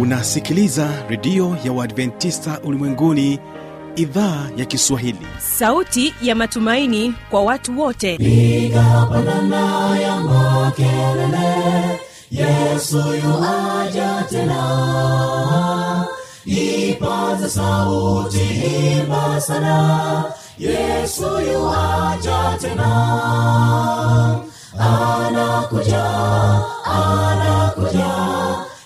unasikiliza redio ya uadventista ulimwenguni idhaa ya kiswahili. Sauti ya matumaini kwa watu wote. Piga pandana ya makelele yesu yuaja tena. Ipaze sauti imba sana yesu yuaja tena. Anakuja anakuja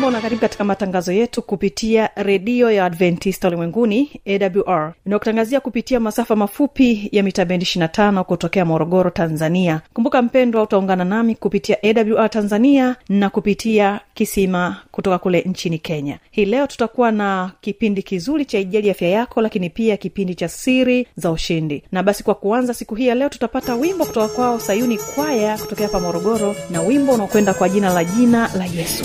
ujambo na karibu katika matangazo yetu kupitia redio ya adventista ulimwenguni awr inayokutangazia kupitia masafa mafupi ya mita bendi 25 kutokea morogoro tanzania. Kumbuka mpendwa utaungana nami kupitia awr tanzania na kupitia kisima kutoka kule nchini kenya. Hii leo tutakuwa na kipindi kizuri cha ijali afya yako lakini pia kipindi cha siri za ushindi. Na basi kwa kuanza siku hii ya leo tutapata wimbo kutoka kwao sayuni kwaya kutokea hapa morogoro na wimbo unaokwenda kwa jina la jina la yesu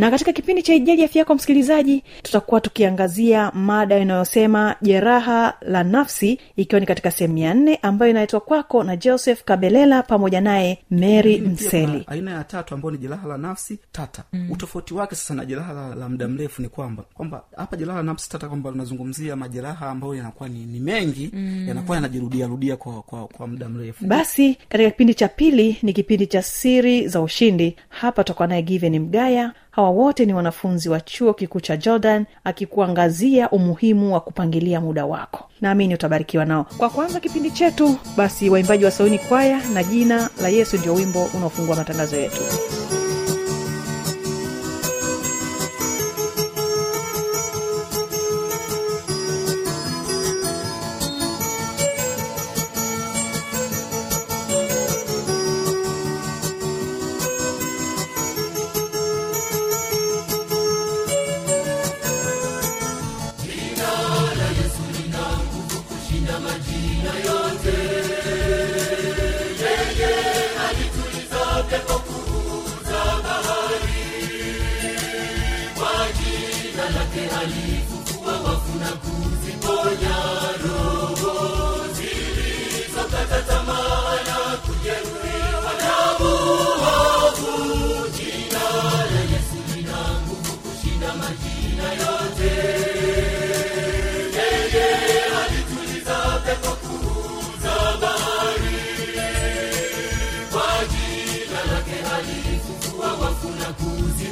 na katika kipindi cha ijali afya yako msikilizaji tutakuwa tukiangazia mada inayosema jeraha la nafsi ikiwa ni katika sehemu ya nne ambayo inaletwa kwako na joseph kabelela pamoja naye mary mseli aina ya tatu ambayo ni jeraha la nafsi tata mm. utofauti wake sasa na jeraha la, la muda mrefu ni kwamba kwamba hapa jeraha la nafsi tata kwamba unazungumzia majeraha ambayo yanakuwa ni, ni mengi mm. yanakuwa yanajirudiarudia kwa, kwa, kwa muda mrefu basi katika kipindi cha pili ni kipindi cha siri za ushindi hapa tutakuwa naye given mgaya hawa wote ni wanafunzi wa chuo kikuu cha jordan akikuangazia umuhimu wa kupangilia muda wako. Naamini utabarikiwa nao. Kwa kwanza kipindi chetu basi waimbaji wa sauni kwaya na jina la yesu ndio wimbo unaofungua matangazo yetu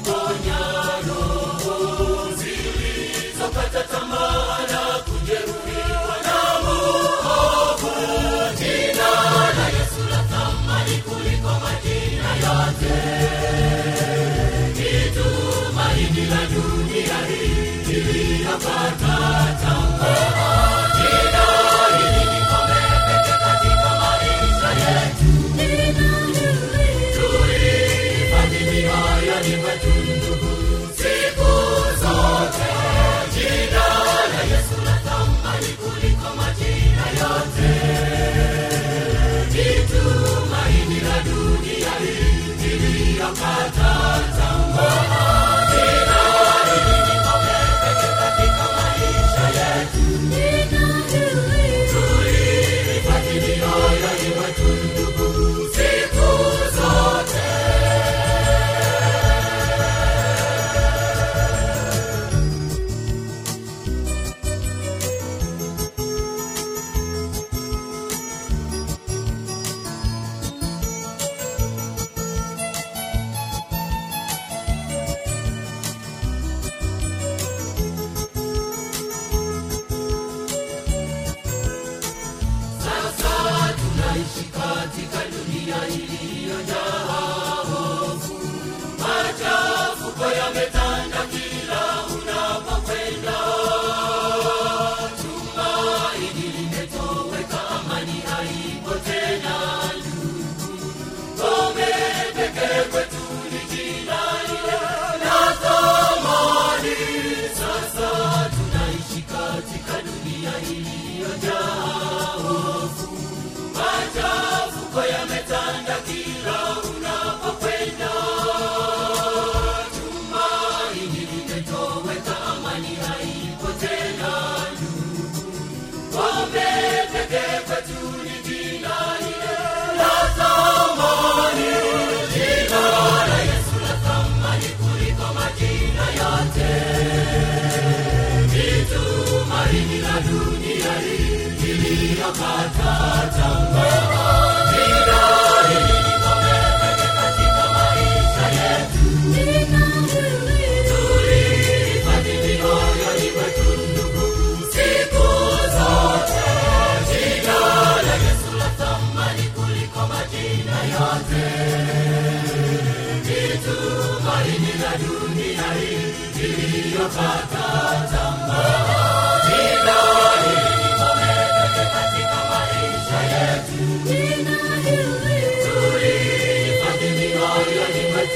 kuponya roho na kujeruhiwa na muovu. Jina la Yesu la thamani kuliko majina yote, ni tumaini la Tumaini la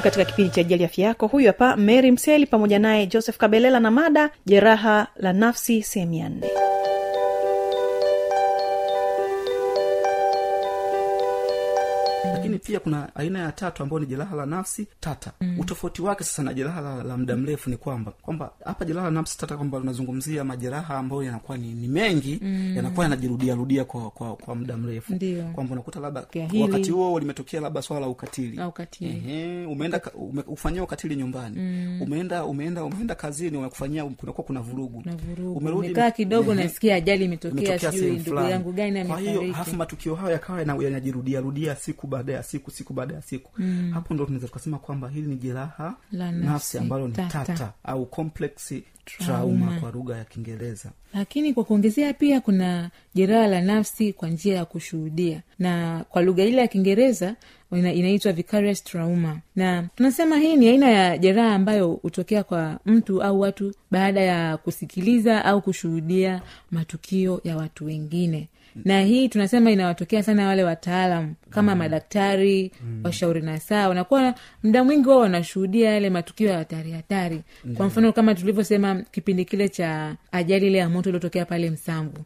karibu katika kipindi cha ajali afya yako. Huyu hapa mary mseli pamoja naye joseph kabelela na mada jeraha la nafsi sehemu ya nne pia kuna aina ya tatu ambayo ni jeraha la nafsi tata. Mm. utofauti wake sasa na jeraha la, la muda mrefu ni kwamba kwamba hapa jeraha la nafsi tata kwamba unazungumzia majeraha ambayo yanakuwa ni, ni mengi mm. yanakuwa yanajirudiarudia kwa kwa, kwa muda mrefu. Kwamba unakuta labda wakati huo limetokea labda swala la ukatili. Au ukatili. Ehe, umeenda ume, ufanyia ukatili nyumbani. Mm. umeenda umeenda umeenda kazini umekufanyia kunakuwa kuna vurugu. Umerudi- kidogo nasikia ajali imetokea sijui ndugu yangu gani kwa hiyo hafu matukio hayo yakawa yana- yanajirudia rudia siku baada ya siku siku baada ya siku mm. hapo ndo tunaweza tukasema kwamba hili ni jeraha La nafsi nafsi, ambalo ni tata. tata, au complex trauma, Trauma. kwa lugha ya kiingereza lakini kwa kuongezea pia kuna jeraha la nafsi kwa njia ya kushuhudia na kwa lugha ile ya kiingereza ina, inaitwa vicarious trauma na tunasema hii ni aina ya jeraha ambayo hutokea kwa mtu au watu baada ya kusikiliza au kushuhudia matukio ya watu wengine na hii tunasema inawatokea sana wale wataalam kama madaktari washauri na saa wanakuwa mda mwingi wao wanashuhudia yale matukio ya hatari hatari. Kwa mfano kama tulivyosema kipindi kile cha ajali ile ya moto iliotokea pale msambu.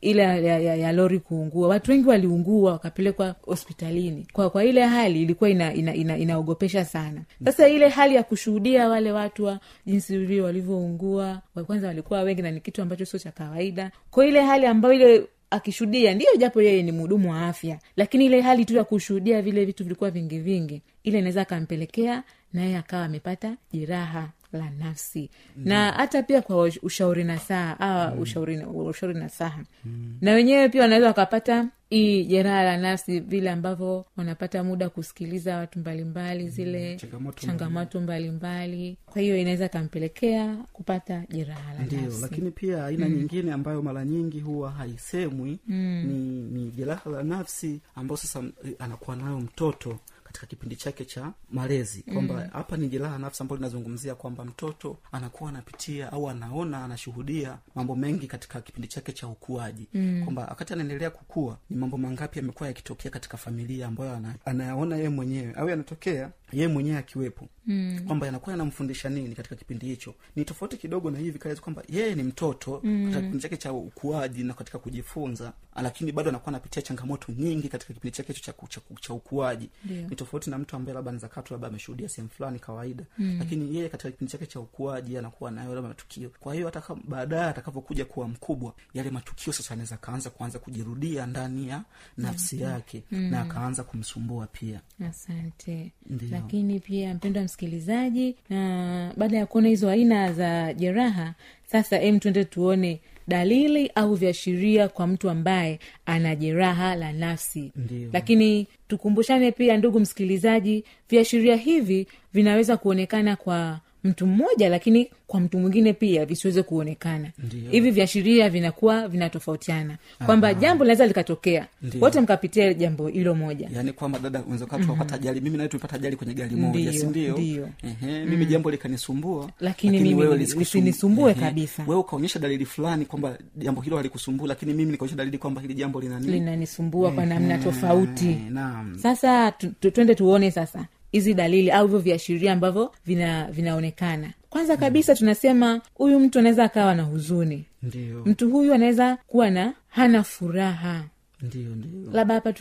Ile ya, ya, ya, ya lori kuungua. Watu wengi waliungua wakapelekwa hospitalini. Kwa kwa ile hali ilikuwa ina, ina, ina, inaogopesha sana. Sasa ile hali ya kushuhudia wale watu wa jinsi vile walivyoungua kwanza walikuwa wengi na ni kitu ambacho sio cha kawaida. Kwa ile hali ambayo ile akishuhudia ndiyo japo yeye ni mhudumu wa afya lakini ile hali tu ya kushuhudia vile vitu vilikuwa vingi vingi ile inaweza akampelekea naye akawa amepata jeraha la nafsi mm. na hata pia kwa ushauri na saa mm. ushauri, ushauri na saha mm. na wenyewe pia wanaweza wakapata hii jeraha la nafsi vile ambavyo wanapata muda kusikiliza watu mbalimbali zile changamoto changamoto mbalimbali kwa hiyo inaweza kampelekea kupata jeraha la ndio lakini pia aina mm. nyingine ambayo mara nyingi huwa haisemwi mm. ni, ni jeraha la nafsi ambayo sasa eh, anakuwa nayo mtoto katika kipindi chake cha malezi kwamba hapa ni jeraha nafsi ambayo linazungumzia kwamba mtoto anakuwa anapitia au anaona anashuhudia mambo mengi katika kipindi chake cha ukuaji mm. kwamba wakati anaendelea kukua ni mambo mangapi yamekuwa yakitokea katika familia ambayo anayaona yeye mwenyewe au yanatokea yeye mwenyewe akiwepo mm. kwamba yanakuwa yanamfundisha nini katika kipindi hicho ni tofauti kidogo na hivi kazi kwamba yeye ni mtoto mm. katika kipindi chake cha ukuaji na katika kujifunza lakini bado anakuwa anapitia changamoto nyingi katika kipindi chake hicho cha, cha, cha ukuaji yeah. ni tofauti na mtu ambaye labda anaweza labda ameshuhudia sehemu fulani kawaida mm. lakini yeye katika kipindi chake cha ukuaji anakuwa nayo labda matukio kwa hiyo hata baadaye atakavyokuja kuwa mkubwa yale matukio sasa anaweza akaanza kuanza kujirudia ndani ya nafsi yake mm. na akaanza kumsumbua pia asante Ndiyo. Lakini pia mpendwa msikilizaji na baada ya kuona hizo aina za jeraha sasa em twende tuone dalili au viashiria kwa mtu ambaye ana jeraha la nafsi Ndiyo. lakini tukumbushane pia ndugu msikilizaji viashiria hivi vinaweza kuonekana kwa mtu mmoja lakini kwa mtu mwingine pia visiweze kuonekana. Ndiyo. hivi viashiria vinakuwa vinatofautiana. Kwamba jambo linaweza likatokea wote mkapitia jambo hilo moja. Yaani kwamba dada unaweza ajali. Mimi nawe tumepata ajali kwenye gari moja Ndiyo, si ndio? ndiyo. Ehe, mimi jambo likanisumbua Lakini mimi wewe lisinisumbue kabisa. wewe ukaonyesha dalili fulani kwamba jambo hilo halikusumbua lakini mimi nikaonyesha dalili kwamba hili jambo lina linanisumbua kwa namna tofauti. naam. Sasa twende tuone sasa hizi dalili au hivyo viashiria ambavyo vina vinaonekana. Kwanza kabisa tunasema huyu mtu anaweza akawa na huzuni. Ndio. Mtu huyu anaweza kuwa na hana furaha. Ndio ndio. Labda hapa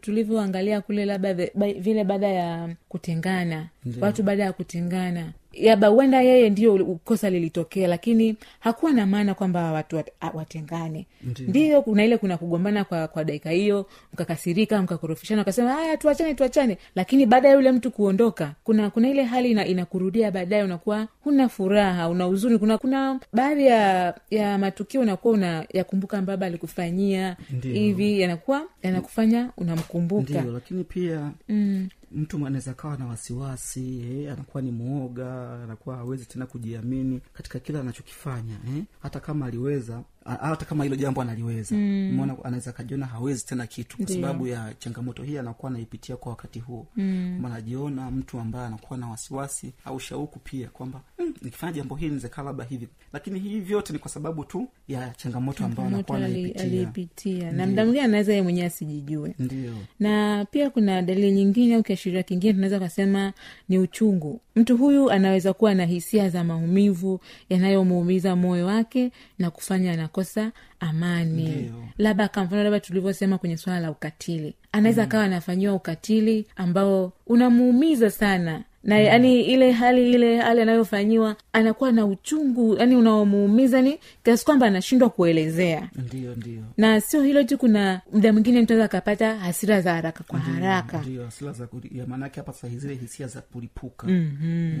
tulivyoangalia kule labda vile baada ya kutengana. Watu baada ya kutengana yaba huenda yeye ndio kosa lilitokea lakini hakuwa na maana kwamba watu wat, watengane. Ndiyo kuna ile kuna kugombana kwa kwa dakika hiyo mkakasirika mkakorofishana ukasema haya tuachane tuachane. Lakini baada ya yule mtu kuondoka kuna kuna ile hali ina, inakurudia baadaye unakuwa huna furaha una huzuni. Kuna kuna baadhi ya ya matukio unakuwa una yakumbuka baba alikufanyia hivi yanakuwa yanakufanya unamkumbuka. Ndio lakini pia mm. Mtu anaweza kawa na wasiwasi eh, anakuwa ni mwoga anakuwa hawezi tena kujiamini katika kile anachokifanya eh. hata kama aliweza hata kama hilo jambo analiweza. Mm. anaweza akajiona hawezi tena kitu kwa sababu ya changamoto hii anakuwa anaipitia kwa wakati huo. Mm. anajiona mtu ambaye anakuwa na wasiwasi au shauku pia kwamba mm, nikifanya jambo hili nizekaa labda hivi. Lakini hii vyote ni kwa sababu tu ya changamoto ambayo anakuwa anaipitia. na mda mwingine anaweza ye mwenyewe asijijue. Ndio. Na pia kuna dalili nyingine au kiashiria kingine tunaweza kasema ni uchungu. Mtu huyu anaweza kuwa na hisia za maumivu yanayomuumiza moyo wake na kufanya anakosa amani. Labda kwamfano labda tulivyosema kwenye swala la ukatili. Anaweza akawa anafanyiwa ukatili ambao unamuumiza sana. Na yani ile hali ile hali anayofanyiwa anakuwa na uchungu yani unaomuumiza ni kiasi kwamba anashindwa kuelezea. Ndiyo, ndiyo. na sio hilo tu kuna mda mwingine mtu aweza akapata hasira za haraka kwa haraka. ndiyo, hasira za maanake hapa hisia za kulipuka. Mhm.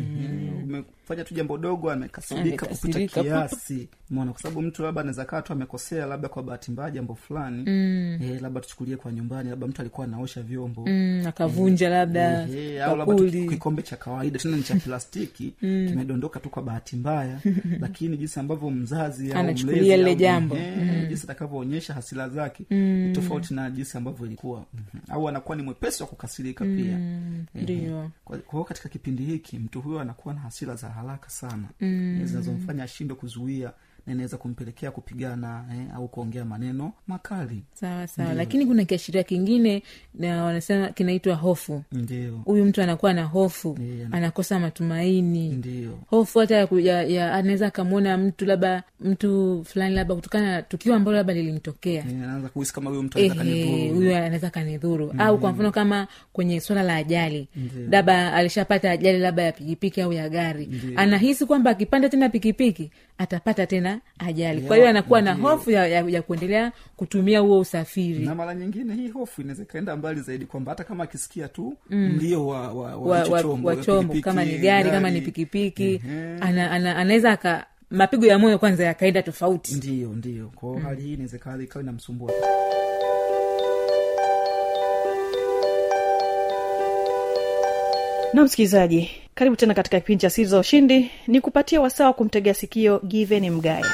Mhm. Umefanya tu jambo dogo amekasirika kupita kiasi. Mona kwa sababu mtu labda anaweza kaa tu amekosea labda kwa bahati mbaya jambo fulani. Mm. eh, labda tuchukulie kwa nyumbani labda mtu alikuwa anaosha vyombo. Mm, akavunja labda Eh, eh, au labda kikombe cha kawaida tena ni cha plastiki. Kimedondoka tu kwa bahati mbaya. Lakini jinsi ambavyo mzazi Anachukulia lile jambo. eh, jinsi atakavyoonyesha hasira zake. Ni tofauti na jinsi ambavyo ilikuwa. Mhm. au anakuwa ni mwepesi wa kukasirika pia. Eh, ndio. Kwa kwa hiyo katika kipindi hiki mtu huyo anakuwa na hasira za haraka sana mm. zinazomfanya ashindwe kuzuia na inaweza kumpelekea kupigana eh, au kuongea maneno makali. Sawa sawa. Lakini kuna kiashiria kingine na wanasema kinaitwa hofu. Ndio. Huyu mtu anakuwa na hofu. Ndiyo. anakosa matumaini. Ndio. Hofu hata ya, ya, ya anaweza akamwona mtu labda mtu fulani labda kutokana na tukio ambalo labda lilimtokea. Eh, anaanza kuhisi kama huyo mtu anaweza kanidhuru. huyo anaweza kanidhuru au kwa mfano kama kwenye swala la ajali. Labda alishapata ajali labda ya pikipiki au ya gari. Ndiyo. anahisi kwamba akipanda tena pikipiki atapata tena ajali. Kwa hiyo anakuwa na hofu ya, ya, ya kuendelea kutumia huo usafiri. Na mara nyingine hii hofu inaweza ikaenda mbali zaidi kwamba hata kama akisikia tu mlio wa, wa, wa, wa, wa, chombo, wa chombo pikipiki, kama ni gari kama ni pikipiki ana, ana, anaweza aka mapigo ya moyo kwanza yakaenda tofauti. Ndiyo ndiyo kwao hali hii inaweza ikawa inamsumbua. Na msikilizaji karibu tena katika kipindi cha siri za ushindi. Ni kupatia wasaa wa kumtegea sikio given mgae.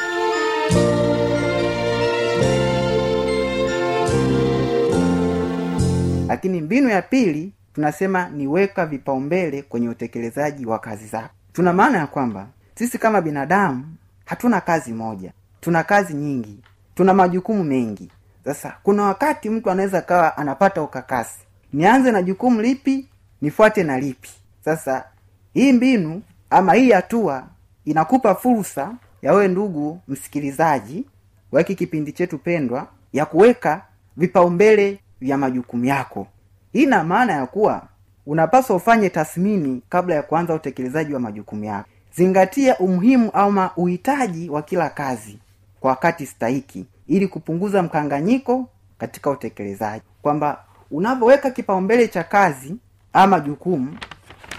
Lakini mbinu ya pili tunasema ni weka vipaumbele kwenye utekelezaji wa kazi zako. Tuna maana ya kwamba sisi kama binadamu hatuna kazi moja. Tuna kazi nyingi. Tuna majukumu mengi. Sasa kuna wakati mtu anaweza kawa anapata ukakasi. Nianze na jukumu lipi? Nifuate na lipi? Sasa hii mbinu ama hii hatua inakupa fursa ya wewe ndugu msikilizaji wa hiki kipindi chetu pendwa ya kuweka vipaumbele vya majukumu yako. Hii ina maana ya kuwa unapaswa ufanye tathmini kabla ya kuanza utekelezaji wa majukumu yako. Zingatia umuhimu ama uhitaji wa kila kazi kwa wakati stahiki ili kupunguza mkanganyiko katika utekelezaji. Kwamba unavyoweka kipaumbele cha kazi ama jukumu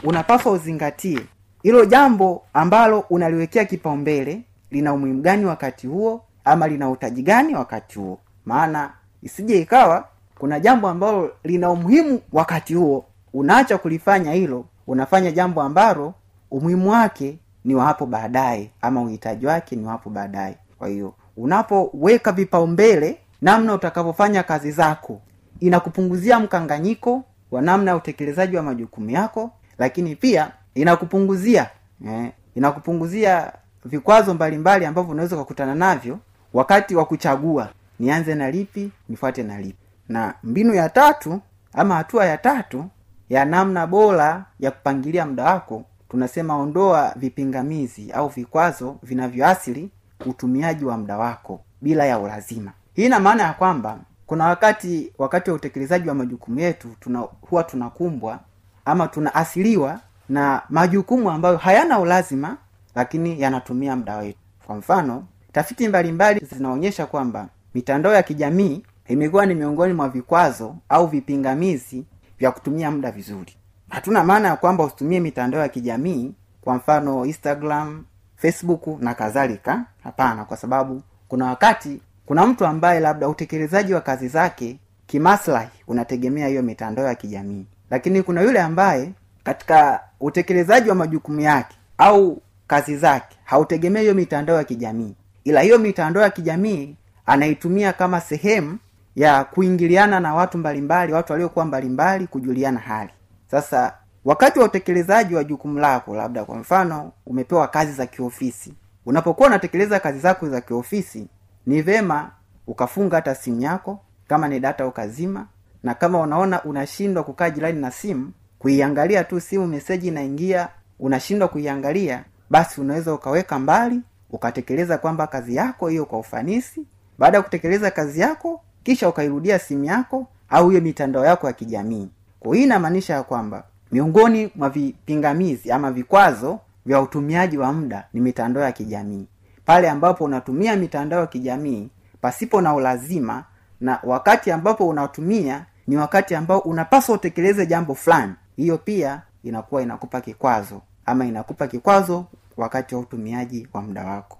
unapaswa uzingatie. Hilo jambo ambalo unaliwekea kipaumbele lina umuhimu gani wakati huo ama lina utaji gani wakati huo. Maana isije ikawa kuna jambo ambalo lina umuhimu wakati huo. Unaacha kulifanya hilo unafanya jambo ambalo umuhimu wake ni wa baadaye ama uhitaji wake ni wa baadaye. Kwa hiyo unapoweka vipaumbele namna utakavyofanya kazi zako inakupunguzia mkanganyiko wa namna ya utekelezaji wa majukumu yako lakini pia inakupunguzia eh, inakupunguzia vikwazo mbalimbali ambavyo unaweza ukakutana navyo wakati wa kuchagua. Nianze na lipi nifuate na lipi. Na mbinu ya tatu ama hatua ya tatu ya namna bora ya kupangilia muda wako tunasema ondoa vipingamizi au vikwazo vinavyoasili utumiaji wa muda wako bila ya ulazima. Hii ina maana ya kwamba kuna wakati wakati wa utekelezaji wa majukumu yetu tuna huwa tunakumbwa ama tunaasiliwa na majukumu ambayo hayana ulazima lakini yanatumia muda wetu. Kwa mfano tafiti mbalimbali zinaonyesha kwamba mitandao ya kijamii imekuwa ni miongoni mwa vikwazo au vipingamizi vya kutumia muda vizuri. Hatuna maana ya kwamba usitumie mitandao ya kijamii kwa mfano instagram facebook na kadhalika. Hapana kwa sababu kuna wakati kuna mtu ambaye labda utekelezaji wa kazi zake kimaslahi unategemea hiyo mitandao ya kijamii lakini kuna yule ambaye katika utekelezaji wa majukumu yake au kazi zake hautegemei hiyo mitandao ya kijamii. Ila hiyo mitandao ya kijamii anaitumia kama sehemu ya kuingiliana na watu mbalimbali watu waliokuwa mbalimbali kujuliana hali. Sasa wakati wa utekelezaji wa jukumu lako labda kwa mfano umepewa kazi za kiofisi unapokuwa unatekeleza kazi zako za kiofisi ni vema ukafunga hata simu yako kama ni data ukazima na kama unaona unashindwa kukaa jirani na simu kuiangalia tu simu meseji inaingia unashindwa kuiangalia basi unaweza ukaweka mbali ukatekeleza kwamba kazi yako hiyo kwa ufanisi. Baada ya kutekeleza kazi yako kisha ukairudia simu yako au hiyo mitandao yako ya kijamii. Kwa hii inamaanisha ya kwamba miongoni mwa vipingamizi ama vikwazo vya utumiaji wa muda ni mitandao ya kijamii. Pale ambapo unatumia mitandao ya kijamii pasipo na ulazima na wakati ambapo unatumia ni wakati ambao unapaswa utekeleze jambo fulani. Hiyo pia inakuwa inakupa kikwazo ama inakupa kikwazo wakati wa utumiaji wa muda wako.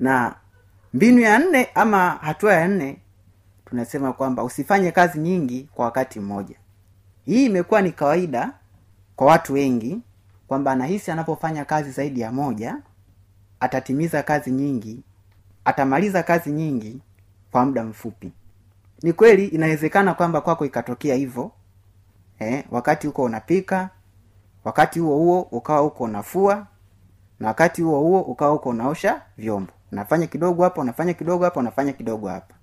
Na mbinu ya nne ama hatua ya nne tunasema kwamba usifanye kazi nyingi kwa wakati mmoja. Hii imekuwa ni kawaida kwa watu wengi kwamba anahisi anapofanya kazi zaidi ya moja atatimiza kazi nyingi atamaliza kazi nyingi kwa muda mfupi ni kweli inawezekana kwamba kwako ikatokea hivyo eh, wakati huko unapika wakati huo huo ukawa huko unafua na wakati huo huo ukawa huko unaosha vyombo. Unafanya kidogo hapa unafanya kidogo hapa unafanya kidogo hapa.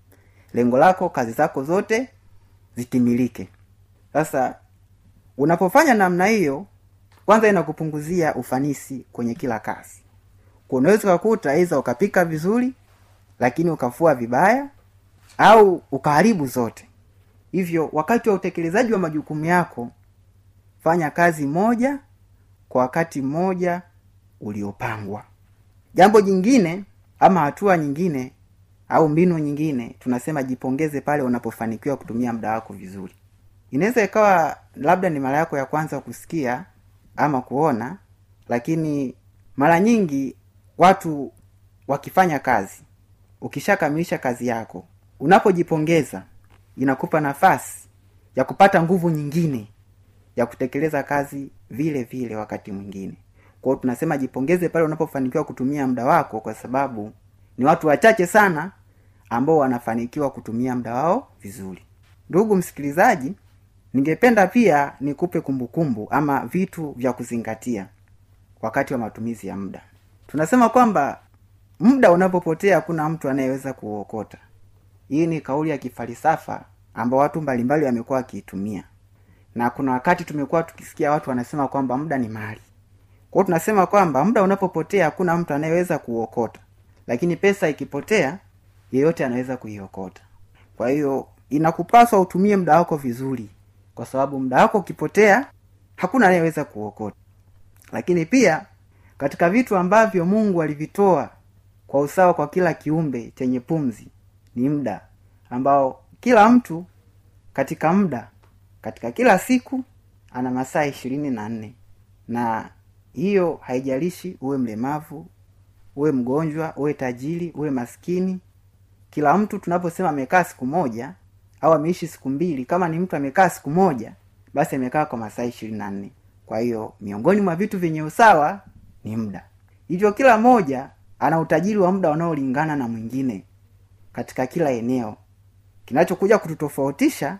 Lengo lako kazi zako zote zitimilike. Sasa unapofanya namna hiyo kwanza inakupunguzia ufanisi kwenye kila kazi. Unaweza ukakuta iza ukapika vizuri lakini ukafua vibaya au ukaharibu zote. Hivyo wakati wa utekelezaji wa majukumu yako fanya kazi moja kwa wakati mmoja uliopangwa. Jambo jingine ama hatua nyingine au mbinu nyingine tunasema jipongeze pale unapofanikiwa kutumia muda wako vizuri. Inaweza ikawa labda ni mara yako ya kwanza kusikia ama kuona lakini mara nyingi watu wakifanya kazi ukishakamilisha kazi yako unapojipongeza inakupa nafasi ya kupata nguvu nyingine ya kutekeleza kazi vile vile wakati mwingine. Kwao tunasema jipongeze pale unapofanikiwa kutumia muda wako kwa sababu ni watu wachache sana ambao wanafanikiwa kutumia muda wao vizuri. Ndugu msikilizaji ningependa pia nikupe kumbukumbu ama vitu vya kuzingatia wakati wa matumizi ya muda. Tunasema kwamba muda unapopotea hakuna mtu anayeweza kuuokota hii ni kauli ya kifalsafa ambao watu mbalimbali wamekuwa wakiitumia. Na kuna wakati tumekuwa tukisikia watu wanasema kwamba muda ni mali. Kwao tunasema kwamba muda unapopotea hakuna mtu anayeweza kuuokota lakini pesa ikipotea yeyote anaweza kuiokota. Kwa hiyo inakupaswa utumie muda wako vizuri. Kwa sababu muda wako ukipotea hakuna anayeweza kuokota. Lakini pia katika vitu ambavyo mungu alivitoa kwa usawa kwa kila kiumbe chenye pumzi ni muda ambao kila mtu katika muda katika kila siku ana masaa ishirini na nne. Na hiyo haijalishi uwe mlemavu uwe mgonjwa uwe tajiri uwe maskini. Kila mtu tunaposema amekaa siku moja au ameishi siku mbili kama ni mtu amekaa siku moja basi amekaa kwa masaa ishirini na nne. Kwa hiyo miongoni mwa vitu vyenye usawa ni muda. Hivyo kila mmoja ana utajiri wa muda unaolingana na mwingine katika kila eneo. Kinachokuja kututofautisha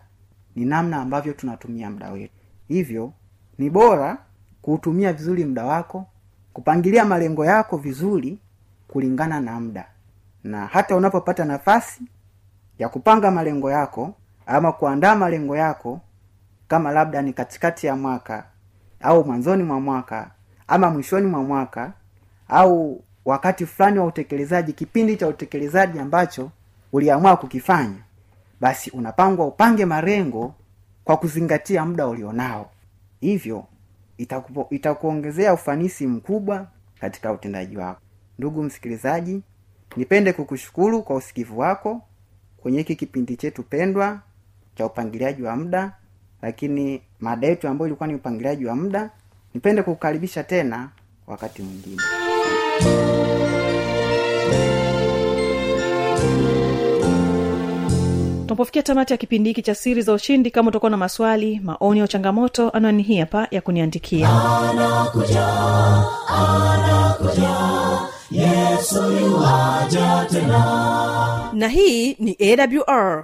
ni namna ambavyo tunatumia muda wetu. Hivyo ni bora kuutumia vizuri muda wako kupangilia malengo yako vizuri kulingana na muda. Na hata unapopata nafasi ya kupanga malengo yako ama kuandaa malengo yako kama labda ni katikati ya mwaka au mwanzoni mwa mwaka ama mwishoni mwa mwaka au wakati fulani wa utekelezaji kipindi cha utekelezaji ambacho uliamua kukifanya basi unapangwa upange malengo kwa kuzingatia muda ulionao. Hivyo itakupo- itakuongezea ufanisi mkubwa katika utendaji wako. Ndugu msikilizaji nipende kukushukuru kwa usikivu wako kwenye hiki kipindi chetu pendwa cha upangiliaji wa muda lakini mada yetu ambayo ilikuwa ni upangiliaji wa muda nipende kukukaribisha tena wakati mwingine tunapofikia tamati ya kipindi hiki cha siri za ushindi kama utakuwa na maswali maoni au changamoto anwani hii hapa ya kuniandikia. Yuaja tena. Na hii ni awr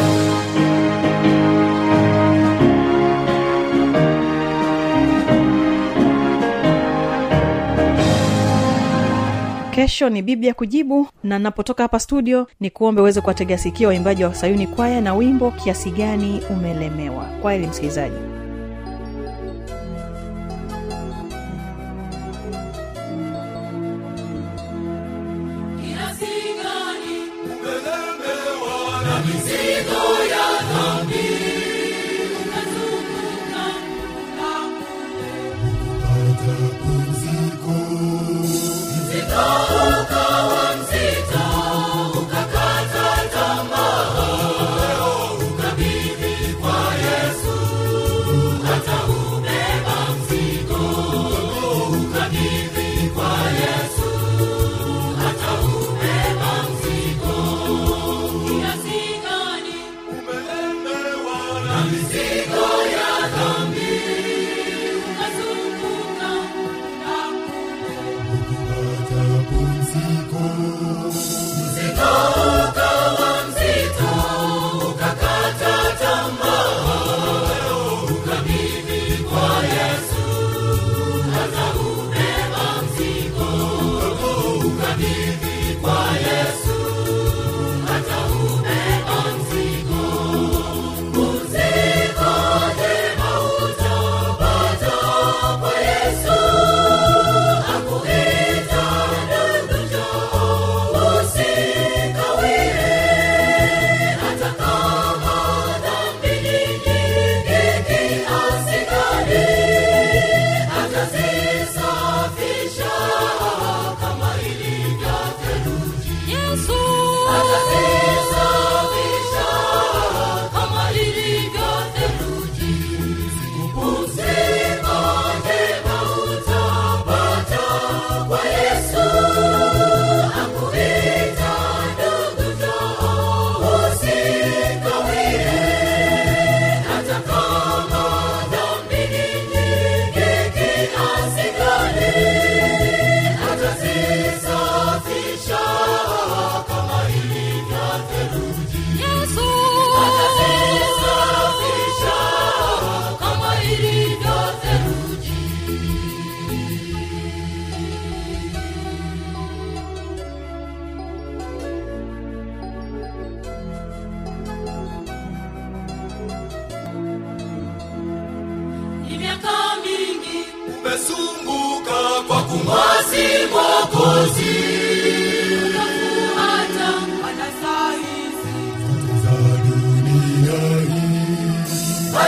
kesho ni biblia kujibu na napotoka hapa studio ni kuombe uweze kuwategea sikio waimbaji wa sayuni kwaya na wimbo kiasi gani umelemewa. Kweli msikilizaji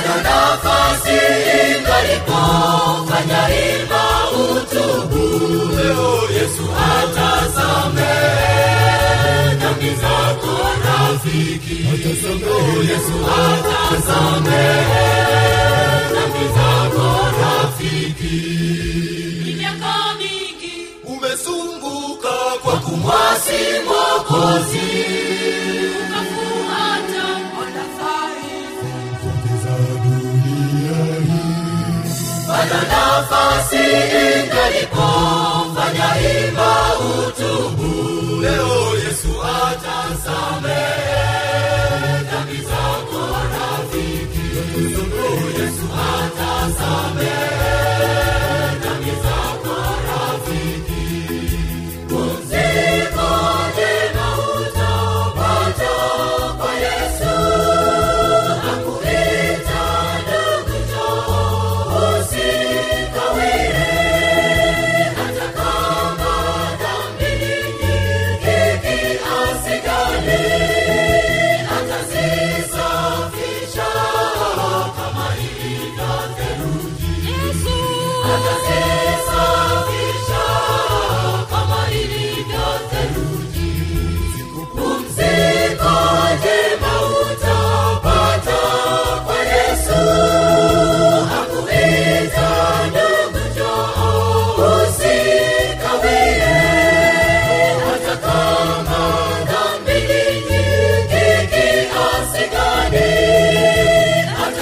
bado nafasi ingalipo fanya hima utubu. Leo yesu atasame dhambi zako rafiki. Leo yesu atasame dhambi zako rafiki. Miaka mingi umezunguka kwa kumwasi mwokozi bado nafasi ingalipo fanya hima utubu. Leo yesu atasamehe dhambi zako rafiki yesu atasamehe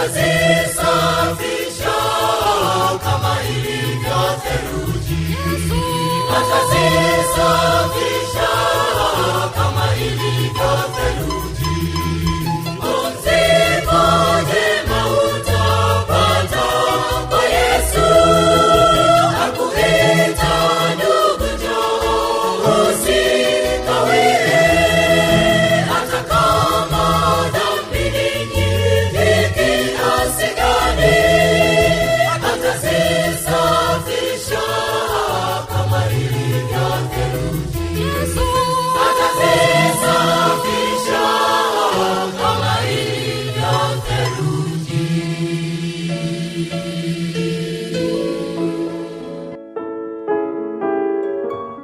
atazisafisha oh, kama ilivyo theluji. Atazisafisha